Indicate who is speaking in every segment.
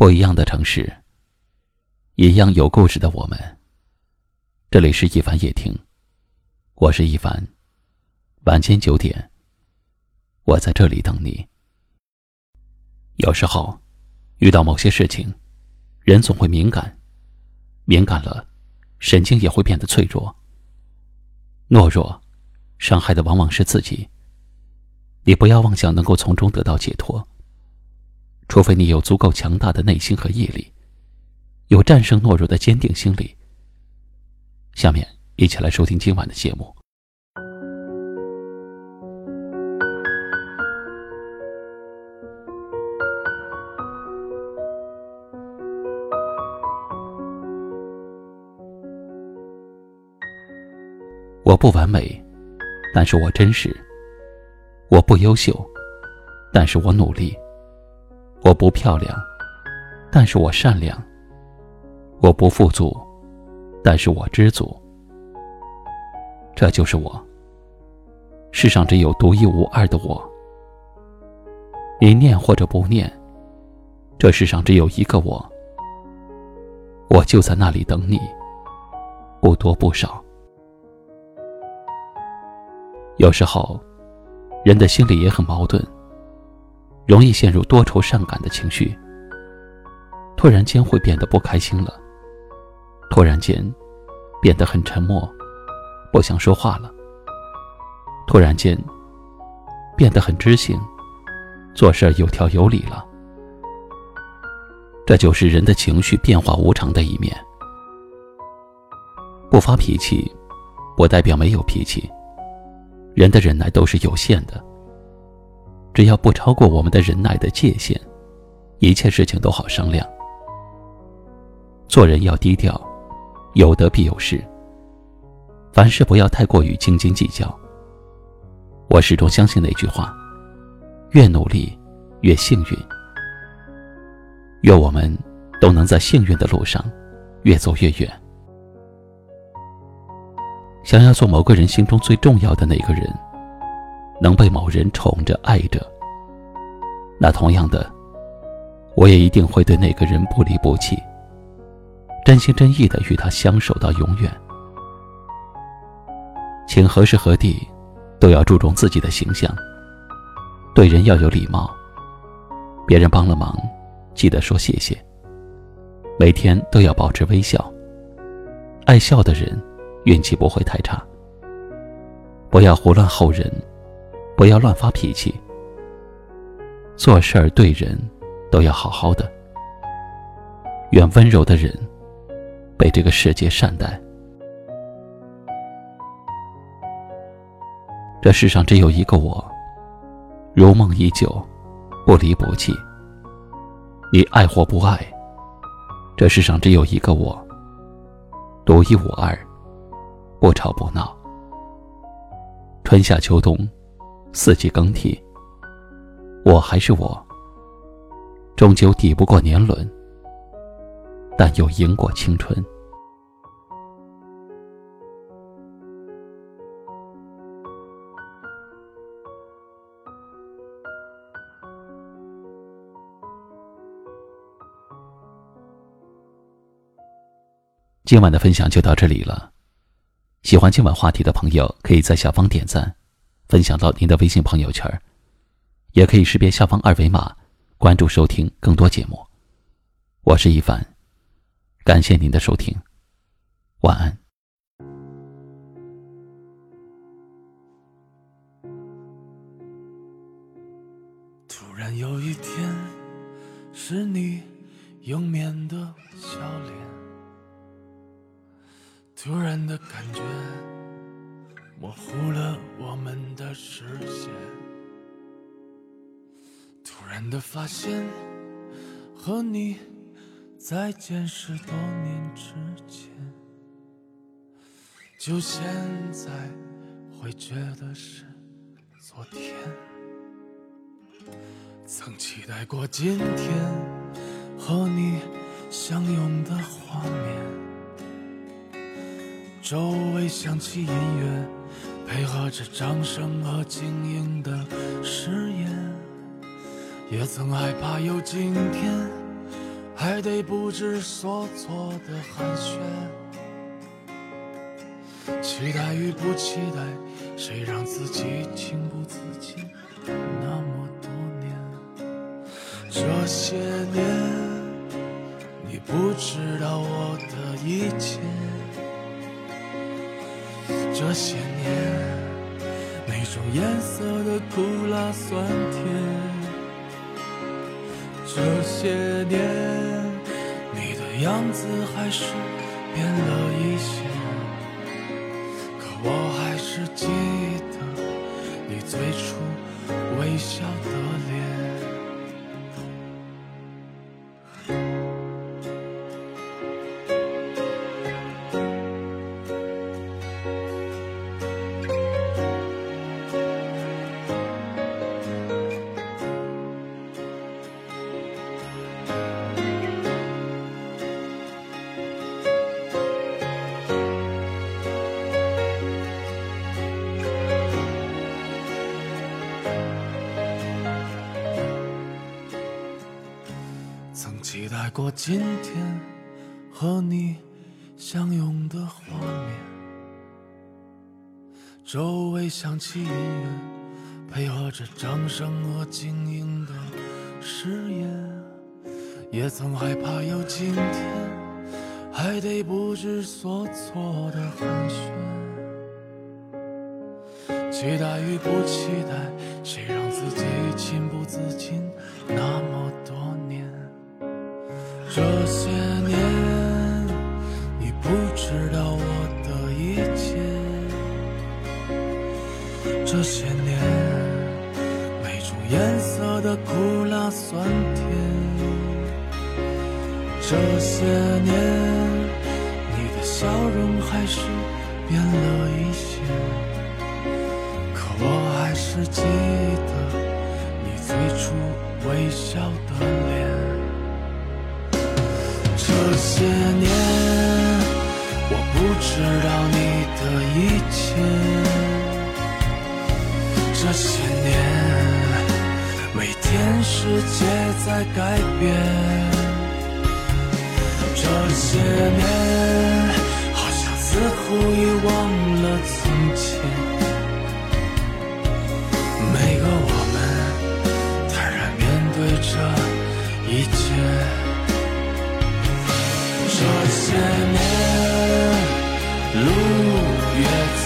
Speaker 1: 不一样的城市，一样有故事的我们。这里是一凡夜听，我是一凡。晚间九点，我在这里等你。有时候，遇到某些事情，人总会敏感，敏感了，神经也会变得脆弱。懦弱，伤害的往往是自己。你不要妄想能够从中得到解脱。除非你有足够强大的内心和毅力，有战胜懦弱的坚定心理。下面一起来收听今晚的节目。我不完美，但是我真实；我不优秀，但是我努力。我不漂亮，但是我善良；我不富足，但是我知足。这就是我。世上只有独一无二的我。你念或者不念，这世上只有一个我。我就在那里等你，不多不少。有时候，人的心里也很矛盾。容易陷入多愁善感的情绪，突然间会变得不开心了。突然间，变得很沉默，不想说话了。突然间，变得很知性，做事有条有理了。这就是人的情绪变化无常的一面。不发脾气，不代表没有脾气。人的忍耐都是有限的。只要不超过我们的忍耐的界限，一切事情都好商量。做人要低调，有得必有失。凡事不要太过于斤斤计较。我始终相信那句话：越努力，越幸运。愿我们都能在幸运的路上越走越远。想要做某个人心中最重要的那个人。能被某人宠着爱着，那同样的，我也一定会对那个人不离不弃，真心真意的与他相守到永远。请何时何地，都要注重自己的形象，对人要有礼貌，别人帮了忙，记得说谢谢。每天都要保持微笑，爱笑的人，运气不会太差。不要胡乱吼人。不要乱发脾气，做事儿对人都要好好的。愿温柔的人被这个世界善待。这世上只有一个我，如梦已久，不离不弃。你爱或不爱，这世上只有一个我，独一无二，不吵不闹。春夏秋冬。四季更替，我还是我，终究抵不过年轮，但又赢过青春。今晚的分享就到这里了，喜欢今晚话题的朋友，可以在下方点赞。分享到您的微信朋友圈也可以识别下方二维码，关注收听更多节目。我是一凡，感谢您的收听，晚安。
Speaker 2: 突然有一天，是你永眠的笑脸，突然的感觉。模糊了我们的视线，突然的发现，和你再见是多年之前，就现在会觉得是昨天。曾期待过今天和你相拥的画面，周围响起音乐。配合着掌声和晶莹的誓言，也曾害怕有今天，还得不知所措的寒暄。期待与不期待，谁让自己情不自禁那么多年？这些年，你不知道我的一切。这些年，每种颜色的苦辣酸甜。这些年，你的样子还是变了一些，可我还是记得你最初微笑的曾期待过今天和你相拥的画面，周围响起音乐，配合着掌声和晶莹的誓言。也曾害怕有今天，还得不知所措的寒暄。期待与不期待，谁让自己情不自禁年，你不知道我的一切。这些年，每种颜色的苦辣酸甜。这些年，你的笑容还是变了一些，可我还是记得你最初微笑的脸。这些年，我不知道你的一切。这些年，每天世界在改变。这些年，好像似乎已忘了从前。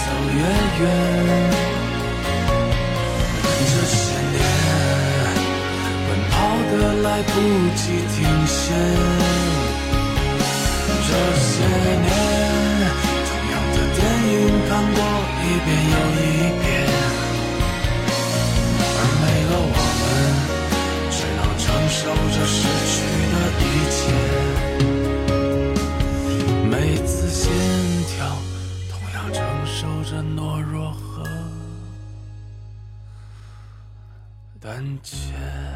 Speaker 2: 走越远。这些年，奔跑的来不及停歇。这些年，胆怯。